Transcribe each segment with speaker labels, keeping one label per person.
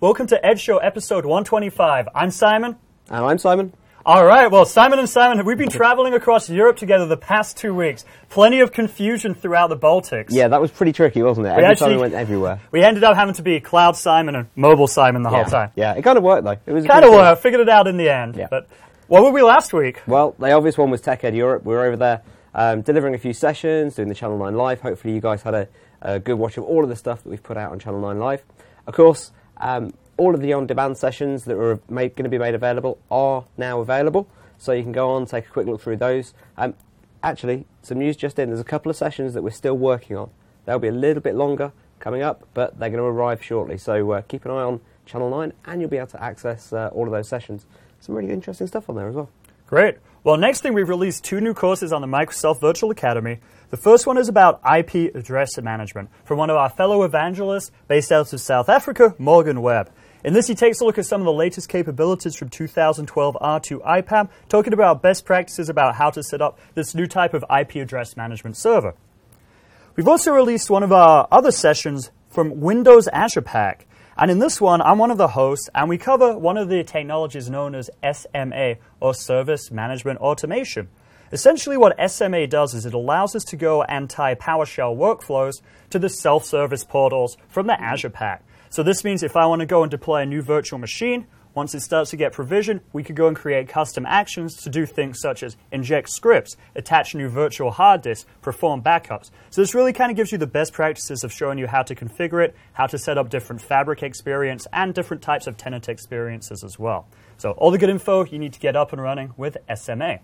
Speaker 1: Welcome to Edge Show episode 125. I'm Simon.
Speaker 2: And I'm Simon.
Speaker 1: All right, well, Simon and Simon, we've been traveling across Europe together the past two weeks. Plenty of confusion throughout the Baltics.
Speaker 2: Yeah, that was pretty tricky, wasn't it? Every
Speaker 1: actually-
Speaker 2: time we went everywhere.
Speaker 1: We ended up having to be Cloud Simon and Mobile Simon the whole time.
Speaker 2: Yeah, it kind of worked though. It was
Speaker 1: Kind of worked. Figured it out in the end.
Speaker 2: Yeah.
Speaker 1: But what were we last week?
Speaker 2: Well, the obvious one was TechEd Europe. We were over there um, delivering a few sessions, doing the Channel 9 Live. Hopefully, you guys had a, a good watch of all of the stuff that we've put out on Channel 9 Live. Of course, um, all of the on demand sessions that made, going to be made available are now available. So you can go on, take a quick look through those. Um, actually, some news just in there's a couple of sessions that we're still working on. They'll be a little bit longer coming up, but they're going to arrive shortly. So uh, keep an eye on Channel 9 and you'll be able to access uh, all of those sessions. Some really interesting stuff on there as well.
Speaker 1: Great. Well, next thing, we've released two new courses on the Microsoft Virtual Academy. The first one is about IP address management from one of our fellow evangelists based out of South Africa, Morgan Webb. In this, he takes a look at some of the latest capabilities from 2012 R2 IPAM, talking about best practices about how to set up this new type of IP address management server. We've also released one of our other sessions from Windows Azure Pack. And in this one, I'm one of the hosts, and we cover one of the technologies known as SMA, or Service Management Automation. Essentially, what SMA does is it allows us to go and tie PowerShell workflows to the self service portals from the Azure Pack. So, this means if I want to go and deploy a new virtual machine, once it starts to get provisioned, we could go and create custom actions to do things such as inject scripts, attach new virtual hard disks, perform backups. So this really kind of gives you the best practices of showing you how to configure it, how to set up different fabric experience, and different types of tenant experiences as well. So all the good info you need to get up and running with SMA.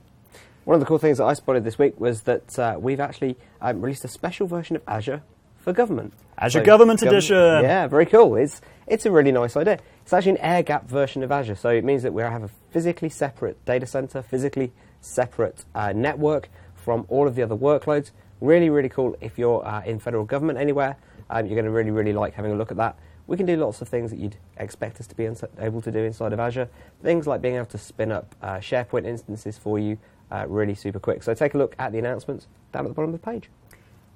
Speaker 2: One of the cool things that I spotted this week was that uh, we've actually um, released a special version of Azure for government.
Speaker 1: Azure Government Edition.
Speaker 2: Yeah, very cool. It's it's a really nice idea. It's actually an air gap version of Azure, so it means that we have a physically separate data center, physically separate uh, network from all of the other workloads. Really, really cool. If you're uh, in federal government anywhere, um, you're going to really, really like having a look at that. We can do lots of things that you'd expect us to be able to do inside of Azure. Things like being able to spin up uh, SharePoint instances for you uh, really super quick. So take a look at the announcements down at the bottom of the page.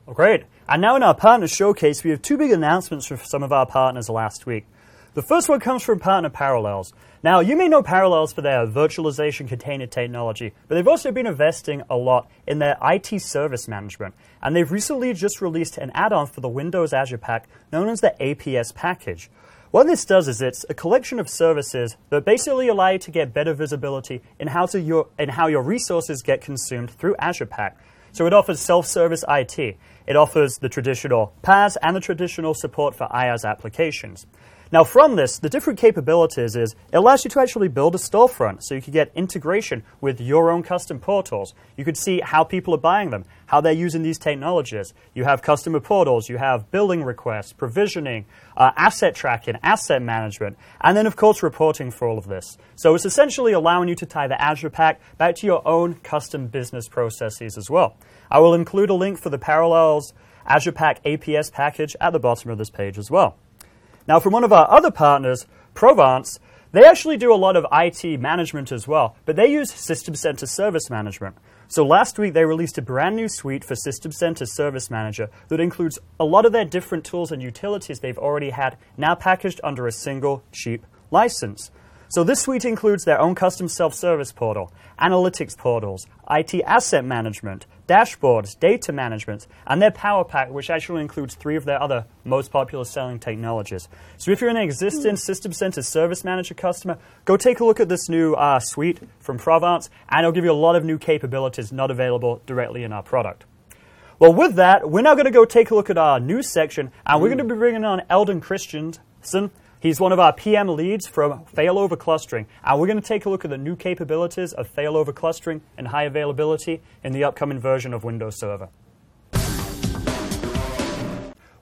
Speaker 1: Well, great. And now in our partner showcase, we have two big announcements from some of our partners last week. The first one comes from Partner Parallels. Now, you may know Parallels for their virtualization container technology, but they've also been investing a lot in their IT service management. And they've recently just released an add on for the Windows Azure Pack known as the APS package. What this does is it's a collection of services that basically allow you to get better visibility in how, to your, in how your resources get consumed through Azure Pack. So it offers self-service IT. It offers the traditional PaaS and the traditional support for IaaS applications. Now, from this, the different capabilities is it allows you to actually build a storefront, so you can get integration with your own custom portals. You could see how people are buying them, how they're using these technologies. You have customer portals, you have billing requests, provisioning, uh, asset tracking, asset management, and then, of course, reporting for all of this. So it's essentially allowing you to tie the Azure Pack back to your own custom business processes as well. I will include a link for the Parallels Azure Pack APS package at the bottom of this page as well. Now, from one of our other partners, Provance, they actually do a lot of IT management as well, but they use System Center Service Management. So last week they released a brand new suite for System Center Service Manager that includes a lot of their different tools and utilities they've already had now packaged under a single cheap license. So this suite includes their own custom self-service portal, analytics portals, IT asset management, dashboards, data management, and their Power Pack, which actually includes three of their other most popular selling technologies. So if you're an existing System Center Service Manager customer, go take a look at this new uh, suite from Provance, and it'll give you a lot of new capabilities not available directly in our product. Well, with that, we're now going to go take a look at our news section, and we're going to be bringing on Elden Christensen. He's one of our PM leads from failover clustering, and we're going to take a look at the new capabilities of failover clustering and high availability in the upcoming version of Windows Server.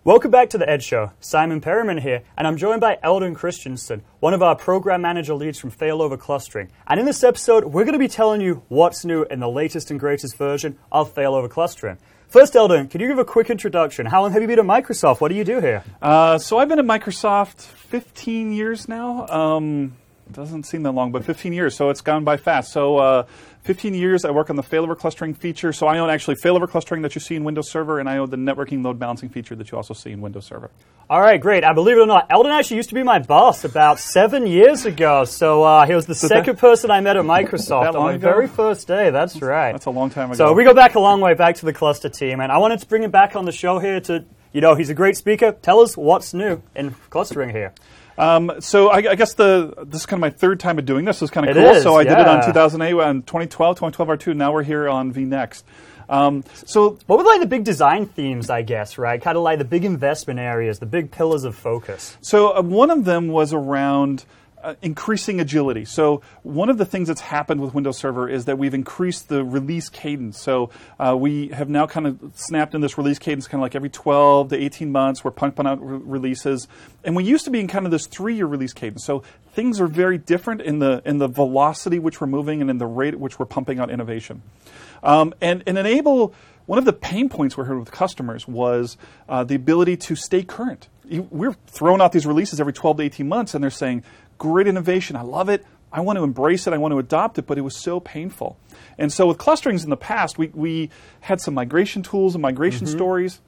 Speaker 1: Welcome back to the Edge Show. Symon Perriman here, and I'm joined by Elden Christensen, one of our program manager leads from Failover Clustering. And in this episode, we're going to be telling you what's new in the latest and greatest version of Failover Clustering. First, Elden, can you give a quick introduction? How long have you been at Microsoft? What do you do here?
Speaker 3: Uh, so I've been at Microsoft 15 years now. Um, doesn't seem that long, but 15 years, so it's gone by fast. So uh, 15 years. I work on the failover clustering feature. So I own actually failover clustering that you see in Windows Server, and I own the networking load balancing feature that you also see in Windows Server.
Speaker 1: All right, great. I believe it or not, Elden actually used to be my boss about seven years ago. So uh, he was the second person I met at Microsoft on my very first day. That's right.
Speaker 3: That's a long time ago.
Speaker 1: So we go back a long way back to the cluster team, and I wanted to bring him back on the show here to, you know, he's a great speaker. Tell us what's new in clustering here.
Speaker 3: Um, so I, I guess the this is kind of my third time of doing this. It's kind of
Speaker 1: It
Speaker 3: cool.
Speaker 1: is,
Speaker 3: so I did it on 2008, on 2012, 2012 R2. Now we're here on vNext. Um, so
Speaker 1: What were like the big design themes, I guess, right? Kind of like the big investment areas, the big pillars of focus.
Speaker 3: So uh, one of them was around uh, increasing agility. So one of the things that's happened with Windows Server is that we've increased the release cadence. So uh, we have now kind of snapped in this release cadence, kind of like every 12 to 18 months, we're pumping out re- releases. And we used to be in kind of this three-year release cadence. So things are very different in the in the velocity which we're moving and in the rate at which we're pumping out innovation. Um, and, and enable one of the pain points we heard with customers was uh, the ability to stay current. We're throwing out these releases every 12 to 18 months, and they're saying, Great innovation, I love it. I want to embrace it, I want to adopt it, but it was so painful. And so, with clusterings in the past, we, we had some migration tools and migration stories.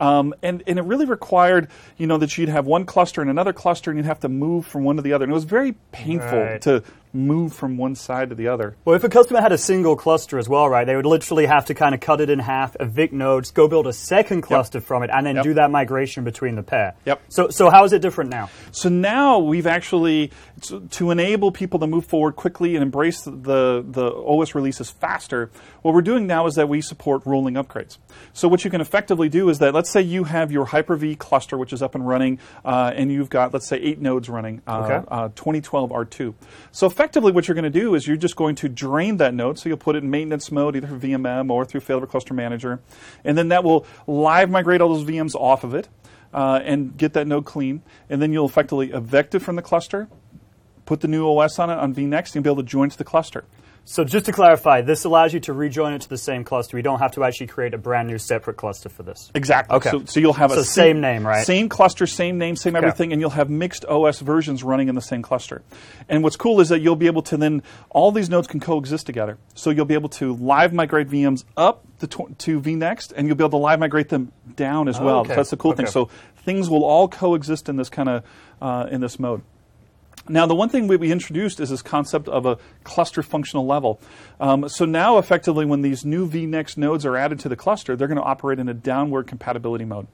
Speaker 3: Um, and, and it really required, you know, that you'd have one cluster and another cluster, and you'd have to move from one to the other. And it was very painful
Speaker 1: Right.
Speaker 3: to move from one side to the other.
Speaker 1: Well, if a customer had a single cluster as well, right, they would literally have to kind of cut it in half, evict nodes, go build a second cluster from it, and then
Speaker 3: Yep.
Speaker 1: do that migration between the pair.
Speaker 3: Yep.
Speaker 1: So, so how is it different now?
Speaker 3: So now we've actually to, to enable people to move forward quickly and embrace the the OS releases faster. What we're doing now is that we support rolling upgrades. So what you can effectively do is that let's say you have your Hyper-V cluster which is up and running, uh, and you've got let's say eight nodes running, uh,
Speaker 1: Okay.
Speaker 3: uh, 2012 R2. So effectively, what you're going to do is you're just going to drain that node. So you'll put it in maintenance mode, either through VMM or through Failover Cluster Manager, and then that will live migrate all those VMs off of it uh, and get that node clean. And then you'll effectively evict it from the cluster, put the new OS on it on vNext, and be able to join to the cluster.
Speaker 1: So just to clarify, this allows you to rejoin it to the same cluster. You don't have to actually create a brand new separate cluster for this.
Speaker 3: Exactly.
Speaker 1: Okay.
Speaker 3: So, so you'll have
Speaker 1: So
Speaker 3: a
Speaker 1: same name, right?
Speaker 3: Same cluster, same name, same
Speaker 1: Okay.
Speaker 3: everything, and you'll have mixed OS versions running in the same cluster. And what's cool is that you'll be able to then all these nodes can coexist together. So you'll be able to live migrate VMs up to, tw- to vNext, and you'll be able to live migrate them down as well.
Speaker 1: okay.
Speaker 3: That's the cool thing. So things will all coexist in this kind of uh, in this mode. Now, the one thing we, introduced is this concept of a cluster functional level. Um, so now, effectively, when these new vNext nodes are added to the cluster, they're going to operate in a downward compatibility mode.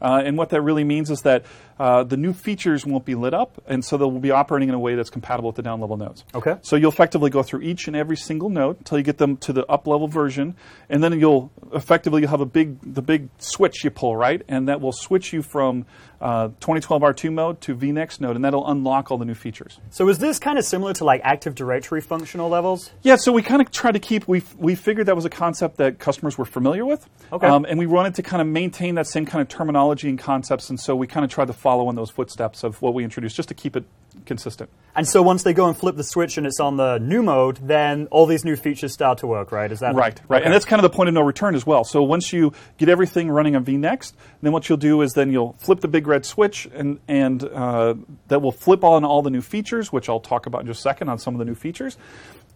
Speaker 3: Uh, and what that really means is that uh, the new features won't be lit up, and so they will be operating in a way that's compatible with the down level nodes.
Speaker 1: Okay.
Speaker 3: So you'll effectively go through each and every single node until you get them to the up level version, and then you'll effectively you'll have a big the big switch you pull right, and that will switch you from uh, 2012 R2 mode to vNext node, and that'll unlock all the new features.
Speaker 1: So is this kind of similar to like Active Directory functional levels?
Speaker 3: Yeah, so we kind of tried to keep we we figured that was a concept that customers were familiar with,
Speaker 1: Okay.
Speaker 3: um, and we wanted to kind of maintain that same kind of terminology and concepts, and so we kind of tried to follow in those footsteps of what we introduced, just to keep it consistent.
Speaker 1: And so once they go and flip the switch and it's on the new mode, then all these new features start to work, right? Is that
Speaker 3: Right, right,
Speaker 1: Okay.
Speaker 3: and that's kind of the point of no return as well. So once you get everything running on vNext, then what you'll do is then you'll flip the big red switch, and and uh, that will flip on all the new features, which I'll talk about in just a second on some of the new features.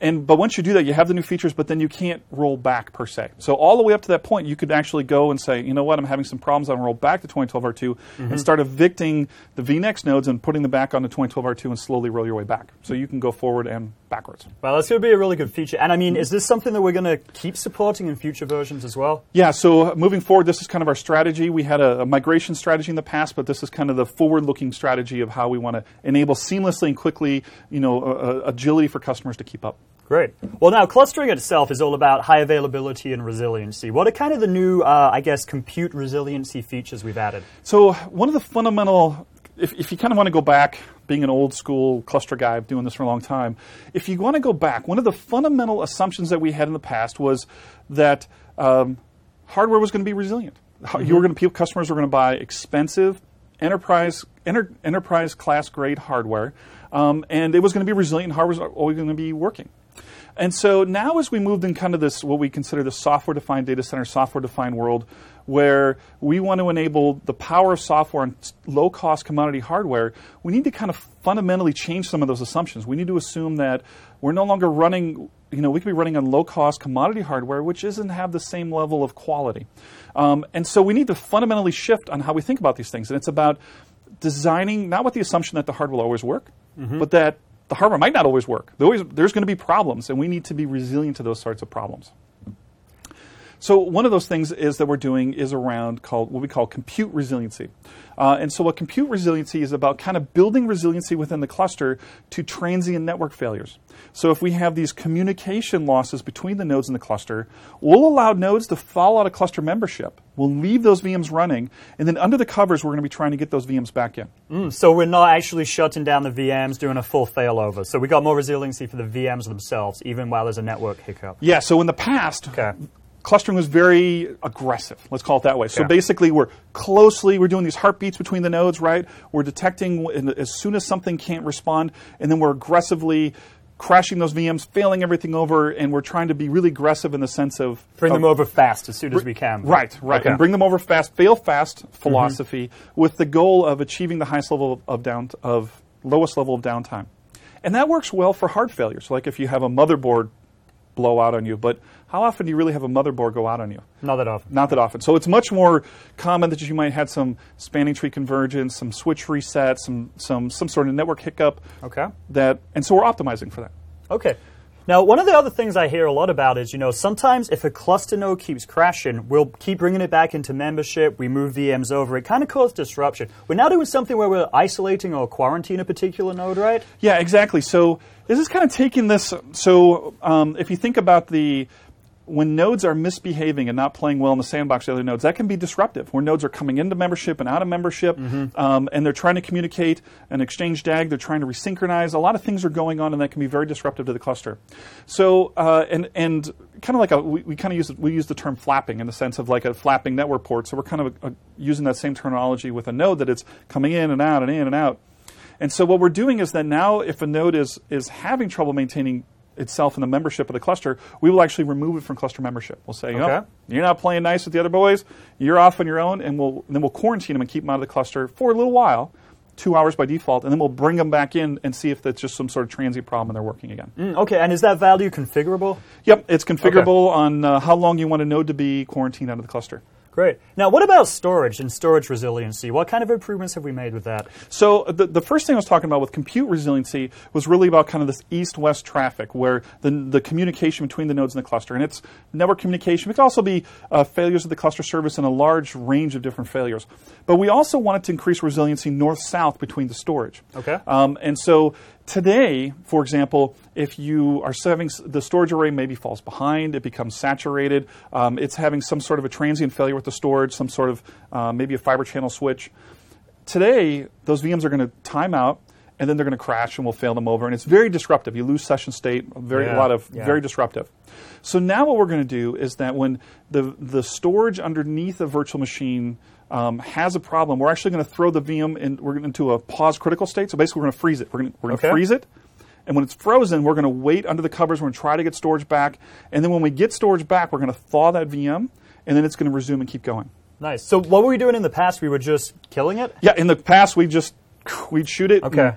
Speaker 3: And but once you do that, you have the new features, but then you can't roll back per se. So all the way up to that point, you could actually go and say, you know what, I'm having some problems. I'm roll back to 2012 R2 and start evicting the vNext nodes and putting them back onto 2012 R2 and slowly roll your way back. So you can go forward and backwards.
Speaker 1: Well, that's going to be a really good feature. And I mean, is this something that we're going to keep supporting in future versions as well?
Speaker 3: Yeah, so uh, moving forward, this is kind of our strategy. We had a, a migration strategy in the past, but this is kind of the forward-looking strategy of how we want to enable seamlessly and quickly, you know, uh, agility for customers to keep up.
Speaker 1: Great. Well, now clustering itself is all about high availability and resiliency. What are kind of the new, uh, I guess, compute resiliency features we've added?
Speaker 3: So one of the fundamental, if, if you kind of want to go back, being an old school cluster guy, I've doing this for a long time, if you want to go back, one of the fundamental assumptions that we had in the past was that um, hardware was going to be resilient. How- You were going to, customers were going to buy expensive enterprise enter, enterprise class grade hardware, um, and it was going to be resilient. Hardware was always going to be working. And so now, as we moved in kind of this, what we consider the software defined data center, software defined world, where we want to enable the power of software and low cost commodity hardware, we need to kind of fundamentally change some of those assumptions. We need to assume that we're no longer running, you know, we could be running on low cost commodity hardware, which doesn't have the same level of quality. Um, and so we need to fundamentally shift on how we think about these things. And it's about designing, not with the assumption that the hardware will always work, but that the hardware might not always work. There's going to be problems, and we need to be resilient to those sorts of problems. So one of those things is that we're doing is around called what we call compute resiliency. Uh, and so what compute resiliency is about kind of building resiliency within the cluster to transient network failures. So if we have these communication losses between the nodes in the cluster, we'll allow nodes to fall out of cluster membership. We'll leave those VMs running, and then under the covers, we're going to be trying to get those VMs back in.
Speaker 1: Mm, so we're not actually shutting down the VMs, doing a full failover. So we got more resiliency for the VMs themselves, even while there's a network hiccup.
Speaker 3: Yeah, so in the past,
Speaker 1: Okay.
Speaker 3: Clustering was very aggressive. Let's call it that way. So
Speaker 1: Yeah.
Speaker 3: basically, we're closely we're doing these heartbeats between the nodes, right? We're detecting as soon as something can't respond, and then we're aggressively crashing those VMs, failing everything over, and we're trying to be really aggressive in the sense of
Speaker 1: Bring
Speaker 3: of-
Speaker 1: them over fast as soon as we can.
Speaker 3: Right, right,
Speaker 1: Okay.
Speaker 3: and bring them over fast, fail fast philosophy mm-hmm. with the goal of achieving the highest level of down of lowest level of downtime, and that works well for hard failures. Like if you have a motherboard blow out on you, but how often do you really have a motherboard go out on you?
Speaker 1: Not that often.
Speaker 3: Not that often. So it's much more common that you might have some spanning tree convergence, some switch reset, some some some sort of network hiccup.
Speaker 1: Okay.
Speaker 3: That and so we're optimizing for that.
Speaker 1: Okay. Now, one of the other things I hear a lot about is, you know, sometimes if a cluster node keeps crashing, we'll keep bringing it back into membership. We move VMs over. It kind of causes disruption. We're now doing something where we're isolating or quarantine a particular node, right?
Speaker 3: Yeah, exactly. So this is kind of taking this. So um, if you think about the when nodes are misbehaving and not playing well in the sandbox the other nodes, that can be disruptive. Where nodes are coming into membership and out of membership, um, and they're trying to communicate and exchange DAG, they're trying to resynchronize. A lot of things are going on, and that can be very disruptive to the cluster. So, uh, and and kind of like a, we, we kind of use we use the term flapping in the sense of like a flapping network port. So we're kind of uh using that same terminology with a node that it's coming in and out and in and out. And so what we're doing is that now if a node is, is having trouble maintaining itself in the membership of the cluster, we will actually remove it from cluster membership. We'll say, "You know, you're not playing nice with the other boys, you're off on your own, and we'll then we'll quarantine them and keep them out of the cluster for a little while, two hours by default, and then we'll bring them back in and see if that's just some sort of transient problem and they're working again.
Speaker 1: Mm, okay, and is that value configurable?
Speaker 3: Yep, it's configurable on uh, how long you want a node to be quarantined out of the cluster.
Speaker 1: Great. Now, what about storage and storage resiliency? What kind of improvements have we made with that?
Speaker 3: So the, the first thing I was talking about with compute resiliency was really about kind of this east-west traffic, where the, the communication between the nodes in the cluster, and it's network communication. It could also be uh, failures of the cluster service and a large range of different failures. But we also wanted to increase resiliency north-south between the storage.
Speaker 1: Okay.
Speaker 3: Um, and so today, for example, if you are serving the storage array maybe falls behind, it becomes saturated, um, it's having some sort of a transient failure with the storage, some sort of uh, maybe a fiber channel switch. Today, those VMs are going to time out. And then they're going to crash, and we'll fail them over, and it's very disruptive. You lose session state, very a lot of
Speaker 1: yeah.
Speaker 3: very disruptive. So now what we're going to do is that when the the storage underneath a virtual machine um, has a problem, we're actually going to throw the VM in, we're into a pause critical state. So basically, we're going to freeze it. We're going to
Speaker 1: Okay.
Speaker 3: freeze it, and when it's frozen, we're going to wait under the covers. We're going to try to get storage back, and then when we get storage back, we're going to thaw that VM, and then it's going to resume and keep going.
Speaker 1: Nice. So, what were we doing in the past? We were just killing it?
Speaker 3: Yeah, in the past, we just we'd shoot it,
Speaker 1: Okay.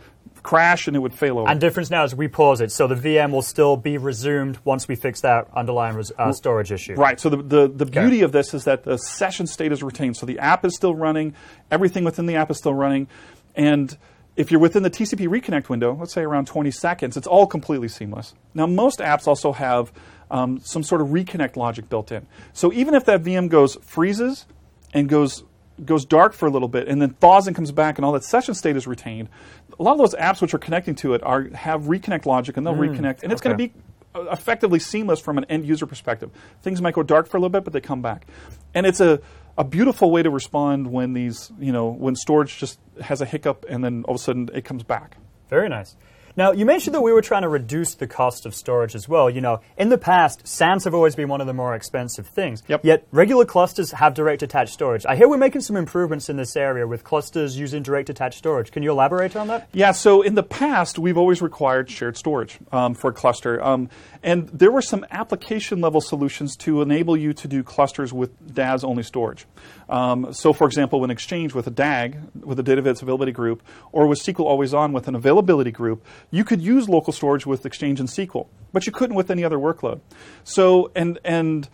Speaker 3: Crash, and it would fail over.
Speaker 1: And difference now is we pause it, so the VM will still be resumed once we fix that underlying res- uh, storage issue.
Speaker 3: Right. So the, the, the beauty of this is that the session state is retained. So the app is still running, everything within the app is still running, and if you're within the TCP reconnect window, let's say around 20 seconds, it's all completely seamless. Now most apps also have um, some sort of reconnect logic built in. So even if that VM goes freezes and goes goes dark for a little bit and then thaws and comes back and all that session state is retained, a lot of those apps which are connecting to it are have reconnect logic and they'll reconnect, and it's going to be uh, effectively seamless from an end user perspective. Things might go dark for a little bit, but they come back, and it's a a beautiful way to respond when these you know when storage just has a hiccup and then all of a sudden it comes back.
Speaker 1: Very nice. Now, you mentioned that we were trying to reduce the cost of storage as well. You know, in the past, SANs have always been one of the more expensive things.
Speaker 3: Yep.
Speaker 1: Yet, regular clusters have direct attached storage. I hear we're making some improvements in this area with clusters using direct attached storage. Can you elaborate on that?
Speaker 3: Yeah, so in the past, we've always required shared storage um, for a cluster. Um, and there were some application level solutions to enable you to do clusters with DAS only storage. Um, so, for example, when Exchange with a DAG, with a database availability group, or with SQL Always On with an availability group, you could use local storage with Exchange and SQL, but you couldn't with any other workload. So, and, and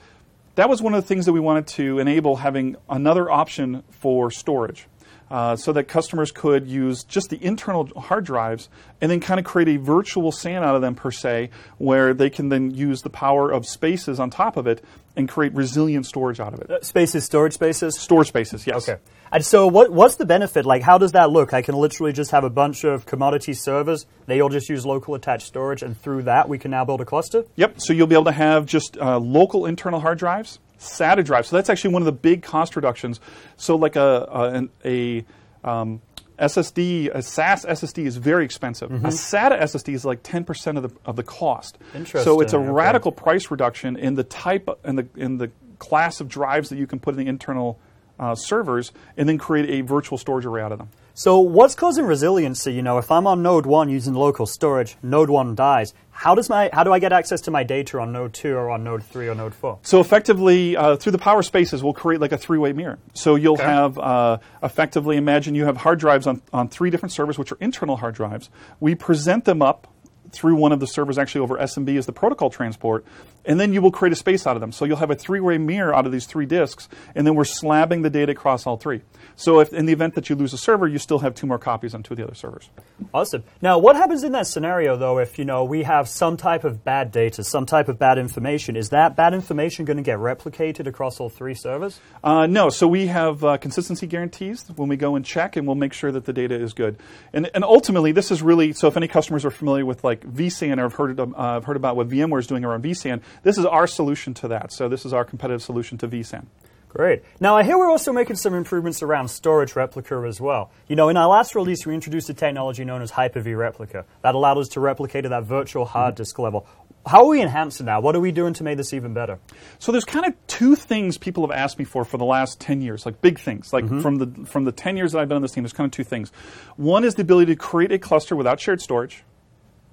Speaker 3: that was one of the things that we wanted to enable having another option for storage. Uh, so that customers could use just the internal hard drives and then kind of create a virtual SAN out of them per se, where they can then use the power of spaces on top of it and create resilient storage out of it.
Speaker 1: Spaces, storage spaces?
Speaker 3: Store spaces, yes.
Speaker 1: Okay. And so, what, what's the benefit? Like, how does that look? I can literally just have a bunch of commodity servers. They all just use local attached storage, and through that, we can now build a cluster?
Speaker 3: Yep. So you'll be able to have just uh, local internal hard drives, SATA drives. So that's actually one of the big cost reductions. So like a a, a um, SSD, a SAS SSD is very expensive.
Speaker 1: Mm-hmm.
Speaker 3: A SATA SSD is like 10% of the of the cost. Interesting. So it's a
Speaker 1: okay.
Speaker 3: radical price reduction in the type in the in the class of drives that you can put in the internal uh, servers, and then create a virtual storage array out of them.
Speaker 1: So, what's causing resiliency? You know, if I'm on Node 1 using local storage, Node 1 dies. How, does my, how do I get access to my data on Node 2 or on Node 3 or Node 4?
Speaker 3: So effectively, uh, through the power spaces, we'll create like a three-way mirror. So you'll
Speaker 1: Okay.
Speaker 3: have uh, effectively, imagine you have hard drives on, on three different servers, which are internal hard drives. We present them up through one of the servers, actually over SMB as the protocol transport, and then you will create a space out of them. So you'll have a three-way mirror out of these three disks, and then we're slabbing the data across all three. So if in the event that you lose a server, you still have two more copies on two of the other servers.
Speaker 1: Awesome. Now, what happens in that scenario, though, if you know we have some type of bad data, some type of bad information? Is that bad information going to get replicated across all three servers?
Speaker 3: Uh, no, so we have uh, consistency guarantees when we go and check, and we'll make sure that the data is good. And, and ultimately, this is really so. If any customers are familiar with like vSAN or have heard uh, have heard about what VMware is doing around vSAN, this is our solution to that. So this is our competitive solution to vSAN.
Speaker 1: Great. Now, I hear we're also making some improvements around storage replica as well. You know, in our last release, we introduced a technology known as Hyper-V Replica that allowed us to replicate at that virtual hard mm-hmm. disk level. How are we enhancing that? What are we doing to make this even better?
Speaker 3: So there's kind of two things people have asked me for for the last 10 years, like big things. Like mm-hmm. from the from the 10 years that I've been on this team, there's kind of two things. One is the ability to create a cluster without shared storage.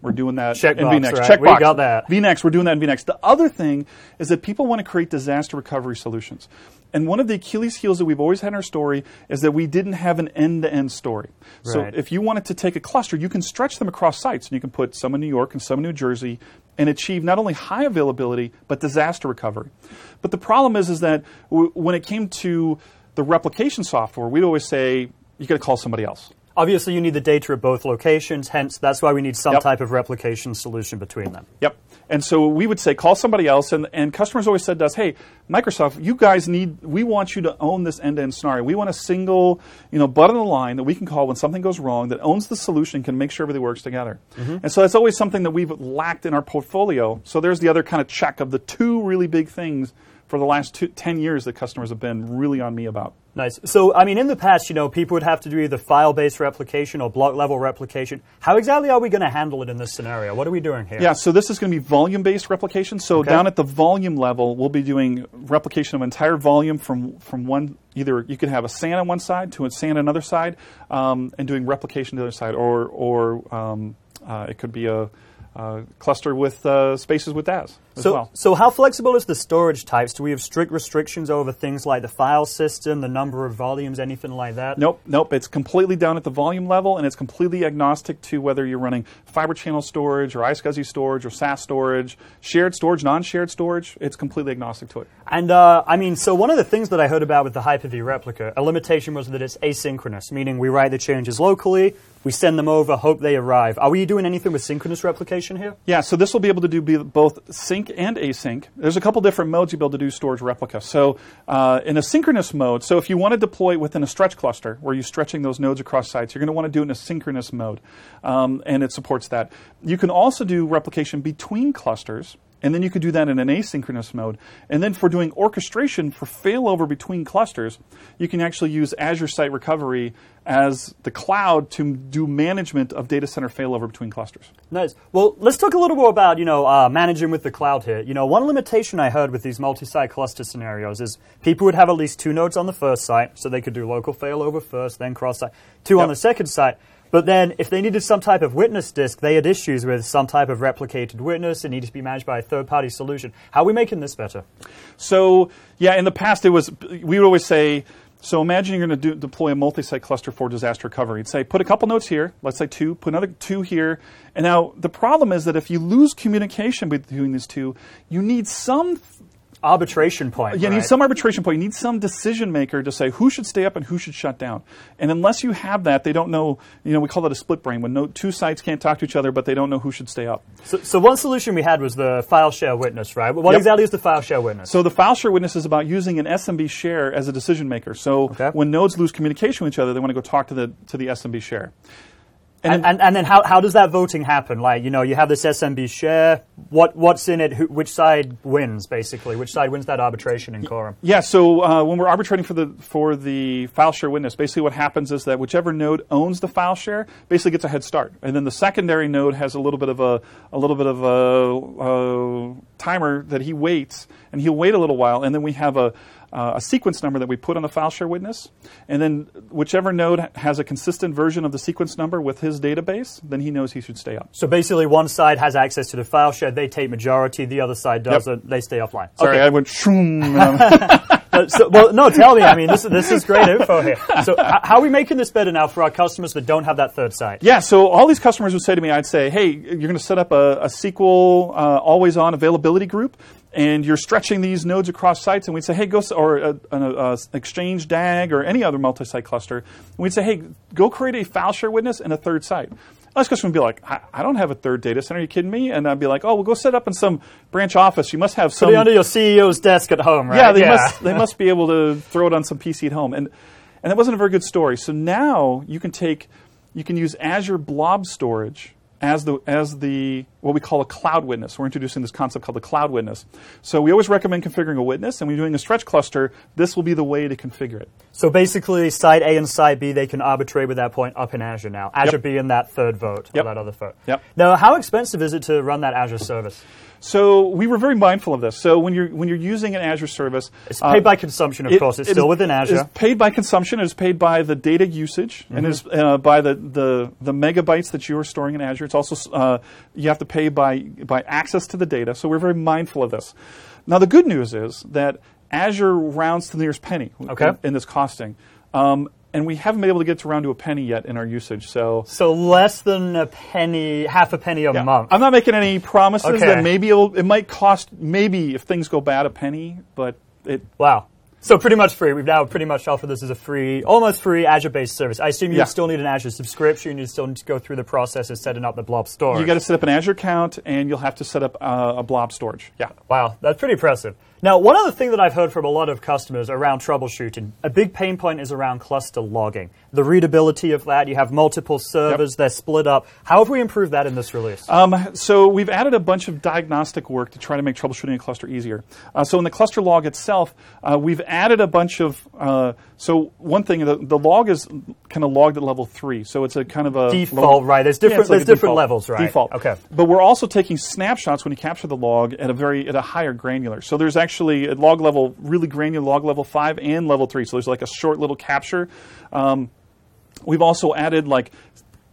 Speaker 3: We're doing that
Speaker 1: Checkbox,
Speaker 3: in VNext.
Speaker 1: right? We
Speaker 3: Checkbox.
Speaker 1: got that.
Speaker 3: VNext, we're doing that in VNext. The other thing is that people want to create disaster recovery solutions. And one of the Achilles heels that we've always had in our story is that we didn't have an end-to-end story. So
Speaker 1: Right.
Speaker 3: if you wanted to take a cluster, you can stretch them across sites, and you can put some in New York and some in New Jersey, and achieve not only high availability but disaster recovery. But the problem is, is that w- when it came to the replication software, we'd always say you got to call somebody else.
Speaker 1: Obviously, you need the data at both locations, hence, that's why we need some
Speaker 3: Yep.
Speaker 1: type of replication solution between them.
Speaker 3: Yep. And so we would say, call somebody else. And, and customers always said to us, hey, Microsoft, you guys need, we want you to own this end to end scenario. We want a single, you know, button on the line that we can call when something goes wrong that owns the solution, can make sure everything works together. Mm-hmm. And so that's always something that we've lacked in our portfolio. So there's the other kind of check of the two really big things for the last two, 10 years that customers have been really on me about.
Speaker 1: Nice. So, I mean, in the past, you know, people would have to do either file-based replication or block-level replication. How exactly are we going to handle it in this scenario? What are we doing here?
Speaker 3: Yeah, so this is going to be volume-based replication. So
Speaker 1: Okay.
Speaker 3: down at the volume level, we'll be doing replication of entire volume from from one. Either you could have a SAN on one side to a SAN on another side, um, and doing replication to the other side, or or um, uh, it could be a, uh cluster with uh, spaces with DAS as
Speaker 1: So,
Speaker 3: well.
Speaker 1: so how flexible is the storage types? Do we have strict restrictions over things like the file system, the number of volumes, anything like that?
Speaker 3: Nope, nope. It's completely down at the volume level, and it's completely agnostic to whether you're running fiber channel storage or iSCSI storage or SAS storage, shared storage, non-shared storage. It's completely agnostic to it.
Speaker 1: And uh, I mean, so one of the things that I heard about with the Hyper-V replica, a limitation was that it's asynchronous, meaning we write the changes locally, we send them over, hope they arrive. Are we doing anything with synchronous replication here?
Speaker 3: Yeah, so this will be able to do both sync and async. There's a couple different modes you'll be able to do storage replica. So uh, in a synchronous mode, so if you want to deploy it within a stretch cluster where you're stretching those nodes across sites, you're going to want to do it in a synchronous mode, um, and it supports that. You can also do replication between clusters. And then you could do that in an asynchronous mode. And then for doing orchestration for failover between clusters, you can actually use Azure Site Recovery as the cloud to do management of data center failover between clusters.
Speaker 1: Nice. Well, let's talk a little more about you know uh, managing with the cloud here. You know, one limitation I heard with these multi-site cluster scenarios is people would have at least two nodes on the first site, so they could do local failover first, then cross-site. Two on the second site. But then, if they needed some type of witness disk, they had issues with some type of replicated witness. It needed to be managed by a third-party solution. How are we making this better?
Speaker 3: So yeah, in the past it was we would always say. So imagine you're going to do, deploy a multi-site cluster for disaster recovery. You'd say put a couple nodes here, let's say two, put another two here. And now the problem is that if you lose communication between these two, you need some
Speaker 1: Arbitration point.
Speaker 3: you need some arbitration point. You need some decision maker to say who should stay up and who should shut down. And unless you have that, they don't know. You know, we call that a split brain when no, two sites can't talk to each other, but they don't know who should stay up.
Speaker 1: So, so one solution we had was the file share witness, right? What
Speaker 3: Yep.
Speaker 1: exactly is the file share witness?
Speaker 3: So the file share witness is about using an SMB share as a decision maker. So
Speaker 1: Okay.
Speaker 3: when nodes lose communication with each other, they want to go talk to the to the SMB share.
Speaker 1: And, and, and then how, how does that voting happen? Like, you know, you have this SMB share. What, what's in it? Who, which side wins, basically? Which side wins that arbitration in quorum?
Speaker 3: Yeah, so uh, when we're arbitrating for the for the file share witness, basically what happens is that whichever node owns the file share basically gets a head start, and then the secondary node has a little bit of a a little bit of a, a timer that he waits, and he'll wait a little while, and then we have a uh, a sequence number that we put on the file share witness, and then whichever node has a consistent version of the sequence number with his database, then he knows he should stay up.
Speaker 1: So basically, one side has access to the file share. They take majority. The other side doesn't. They stay offline.
Speaker 3: Sorry,
Speaker 1: Okay.
Speaker 3: I went shroom.
Speaker 1: Uh, so, well, no, tell me. I mean, this, is- this is great info here. So h- how are we making this better now for our customers that don't have that third site?
Speaker 3: Yeah, so all these customers would say to me, I'd say, hey, you're going to set up a, a SQL uh, always on availability group, and you're stretching these nodes across sites, and we'd say, hey, go, or an a, a Exchange DAG or any other multi site cluster, and we'd say, hey, go create a file share witness and a third site. This customer would be like, I, I don't have a third data center. Are you kidding me? And I'd be like, oh, well, go set up in some branch office. You must have some.
Speaker 1: Put it under your CEO's desk at home, right?
Speaker 3: Yeah, they must they must be able to throw it on some PC at home, and and that wasn't a very good story. So now you can take you can use Azure Blob Storage as the as the what we call a cloud witness. We're introducing this concept called the cloud witness. So we always recommend configuring a witness, and when you're doing a stretch cluster, this will be the way to configure it.
Speaker 1: So basically, side A and side B, they can arbitrate with that point up in Azure now. Azure
Speaker 3: Yep.
Speaker 1: being that third vote
Speaker 3: Yep.
Speaker 1: or that other vote.
Speaker 3: Yep.
Speaker 1: Now, how expensive is it to run that Azure service?
Speaker 3: So we were very mindful of this. So when you're when you're using an Azure service,
Speaker 1: It's
Speaker 3: uh,
Speaker 1: paid by consumption, of
Speaker 3: It-
Speaker 1: course. It's
Speaker 3: it
Speaker 1: still
Speaker 3: is-
Speaker 1: within Azure.
Speaker 3: It's paid by consumption. It's paid by the data usage, and it's uh, by the, the the megabytes that you are storing in Azure. It's also uh, you have to pay by by access to the data. So we're very mindful of this. Now the good news is that Azure rounds to the nearest penny
Speaker 1: Okay.
Speaker 3: in, in this costing, um, and we haven't been able to get to around to a penny yet in our usage. So.
Speaker 1: so less than a penny, half a penny a
Speaker 3: yeah.
Speaker 1: month.
Speaker 3: I'm not making any promises
Speaker 1: Okay.
Speaker 3: that maybe it'll, it might cost maybe if things go bad a penny, but it
Speaker 1: Wow. So pretty much free. We've now pretty much offered this as a free, almost free Azure-based service. I assume you
Speaker 3: Yeah.
Speaker 1: still need an Azure subscription. You still need to go through the process of setting up the blob storage.
Speaker 3: You got to set up an Azure account, and you'll have to set up uh, a blob storage. Yeah.
Speaker 1: Wow, that's pretty impressive. Now, one other thing that I've heard from a lot of customers around troubleshooting, a big pain point is around cluster logging. The readability of that, you have multiple servers, they're split up. How have we improved that in this release?
Speaker 3: Um, so we've added a bunch of diagnostic work to try to make troubleshooting a cluster easier. Uh, so in the cluster log itself, uh, we've added a bunch of. Uh, so one thing, the, the log is kind of logged at level three. So it's a kind of a
Speaker 1: Default, right. There's different-
Speaker 3: it's like
Speaker 1: there's different
Speaker 3: default.
Speaker 1: levels, right.
Speaker 3: Default.
Speaker 1: Okay.
Speaker 3: But we're also taking snapshots when you capture the log at a very at a higher granular. So there's actually at log level really granular log level five and level three. So there's like a short little capture. Um, we've also added like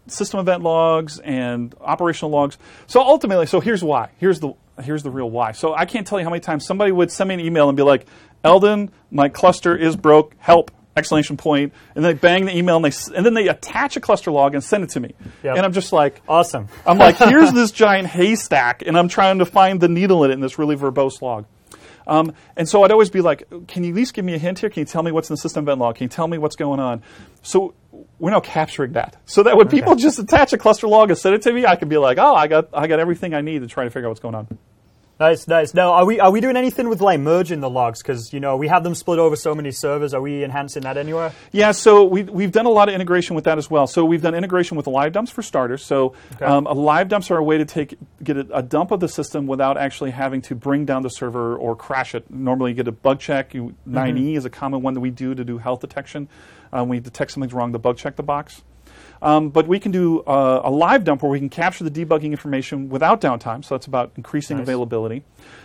Speaker 3: system event logs and operational logs. So ultimately, so here's why. Here's the here's the real why. So I can't tell you how many times somebody would send me an email and be like, "Elden, my cluster is broke. Help!" Exclamation point, and they bang the email and they and then they attach a cluster log and send it to me.
Speaker 1: Yep.
Speaker 3: And I'm just like,
Speaker 1: awesome.
Speaker 3: I'm like, here's this giant haystack, and I'm trying to find the needle in it in this really verbose log. Um, and so I'd always be like, can you at least give me a hint here? Can you tell me what's in the system event log? Can you tell me what's going on? So we're now capturing that, so that when people just attach a cluster log and send it to me, I can be like, oh, I got, I got everything I need to try to figure out what's going on.
Speaker 1: Nice, nice. Now, are we are we doing anything with like merging the logs? Because you know we have them split over so many servers. Are we enhancing that anywhere?
Speaker 3: Yeah, so we've, we've done a lot of integration with that as well. So we've done integration with live dumps for starters. So um, a live dumps are a way to take get a, a dump of the system without actually having to bring down the server or crash it. Normally, you get a bug check. You, 9E is a common one that we do to do health detection. Um, we detect something's wrong, the bug check the box. Um, but we can do uh, a live dump where we can capture the debugging information without downtime. So that's about increasing
Speaker 1: Nice.
Speaker 3: availability.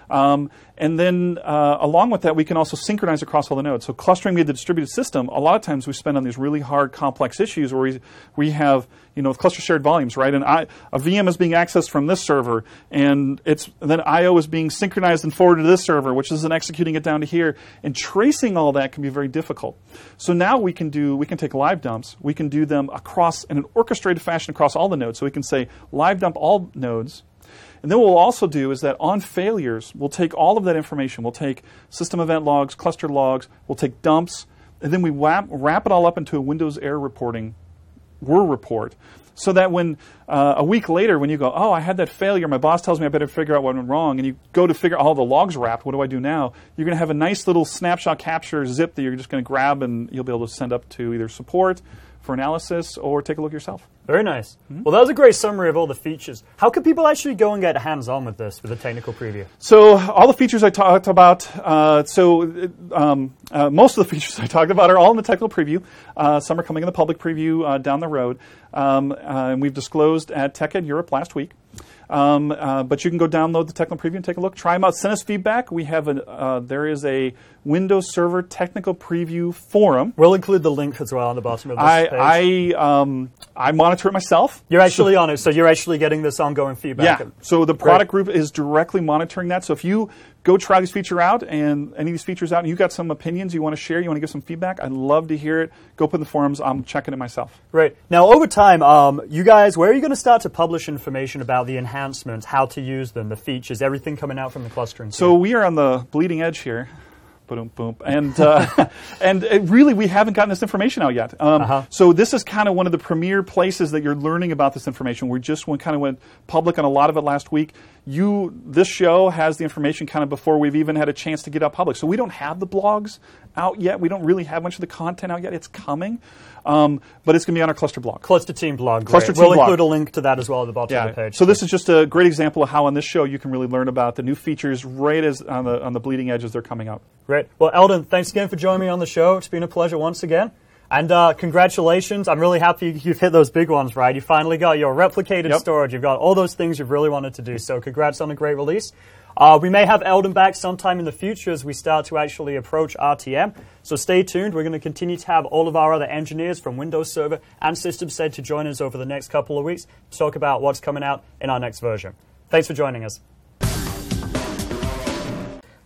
Speaker 3: Um, and then uh, along with that, we can also synchronize across all the nodes. So clustering via the distributed system, a lot of times we spend on these really hard, complex issues where we, we have, you know, cluster shared volumes, right? And I, a VM is being accessed from this server, and it's and then I/O is being synchronized and forwarded to this server, which is then executing it down to here. And tracing all that can be very difficult. So now we can do, we can take live dumps, we can do them across in an orchestrated fashion across all the nodes. So we can say live dump all nodes. And then what we'll also do is that on failures, we'll take all of that information. We'll take system event logs, cluster logs, we'll take dumps, and then we wrap, wrap it all up into a Windows error reporting WER report. So that when uh, a week later, when you go, oh, I had that failure, my boss tells me I better figure out what went wrong, and you go to figure out all the logs wrapped, what do I do now? You're going to have a nice little snapshot capture zip that you're just going to grab and you'll be able to send up to either support for analysis or take a look yourself.
Speaker 1: Very nice.
Speaker 3: Mm-hmm.
Speaker 1: Well, that was a great summary of all the features. How can people actually go and get hands on with this with a technical preview?
Speaker 3: So all the features I talked about, uh, so um, uh, most of the features I talked about are all in the technical preview. Uh, some are coming in the public preview uh, down the road, um, uh, and we've disclosed at TechEd Europe last week. Um, uh, but you can go download the technical preview and take a look. Try them out. Send us feedback. We have a uh, there is a Windows Server technical preview forum.
Speaker 1: We'll include the link as well on the bottom of this
Speaker 3: I
Speaker 1: page.
Speaker 3: I um, I monitor it myself.
Speaker 1: you're actually on it, so you're actually getting this ongoing feedback.
Speaker 3: Yeah. So the product group is directly monitoring that. So if you go try this feature out and any of these features out, and you've got some opinions you want to share, you want to give some feedback, I'd love to hear it. Go put in the forums. I'm checking it myself.
Speaker 1: Right. Now, over time, um, you guys, where are you going to start to publish information about the enhancements, how to use them, the features, everything coming out from the clustering?
Speaker 3: So we are on the bleeding edge here. Boom, boom, and uh, and it really we haven't gotten this information out yet. Um,
Speaker 1: Uh-huh.
Speaker 3: So this is kind of one of the premier places that you're learning about this information. We just went kind of went public on a lot of it last week. You this show has the information kind of before we've even had a chance to get out public. So we don't have the blogs out yet. We don't really have much of the content out yet. It's coming, um, but it's going to be on our cluster blog.
Speaker 1: Cluster Team blog.
Speaker 3: Cluster. Team
Speaker 1: We'll
Speaker 3: blog.
Speaker 1: include a link to that as well at the bottom of the page.
Speaker 3: So this is just a great example of how on this show you can really learn about the new features right as on the on the bleeding edge as they're coming out.
Speaker 1: Great. Well, Elden, thanks again for joining me on the show. It's been a pleasure once again. And uh, congratulations. I'm really happy you've hit those big ones, right? You finally got your replicated
Speaker 3: Yep.
Speaker 1: storage. You've got all those things you've really wanted to do. So congrats on a great release. Uh, we may have Elden back sometime in the future as we start to actually approach RTM. So stay tuned. We're going to continue to have all of our other engineers from Windows Server and System Center join us over the next couple of weeks to talk about what's coming out in our next version. Thanks for joining us.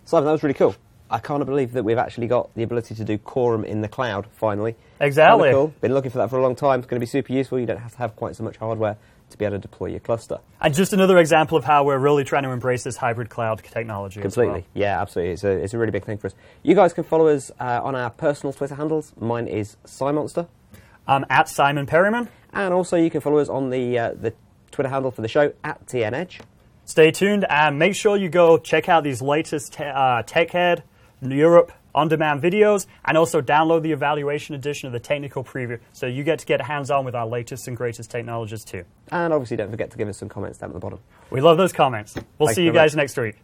Speaker 2: Simon, that was really cool. I can't believe that we've actually got the ability to do quorum in the cloud finally.
Speaker 1: Exactly.
Speaker 2: Cool. Been looking for that for a long time. It's going to be super useful. You don't have to have quite so much hardware to be able to deploy your cluster.
Speaker 1: And just another example of how we're really trying to embrace this hybrid cloud technology. as well.
Speaker 2: Completely. Yeah, absolutely. It's a, it's a really big thing for us. You guys can follow us uh, on our personal Twitter handles. Mine is SciMonster.
Speaker 1: I'm at Symon Perriman.
Speaker 2: And also you can follow us on the, uh, the Twitter handle for the show, at TNEdge.
Speaker 1: Stay tuned and make sure you go check out these latest te- uh, TechEd Europe on-demand videos and also download the evaluation edition of the technical preview so you get to get hands-on with our latest and greatest technologies too.
Speaker 2: And obviously don't forget to give us some comments down at the bottom.
Speaker 1: We love those comments. We'll see
Speaker 2: you
Speaker 1: you guys
Speaker 2: much.
Speaker 1: next week.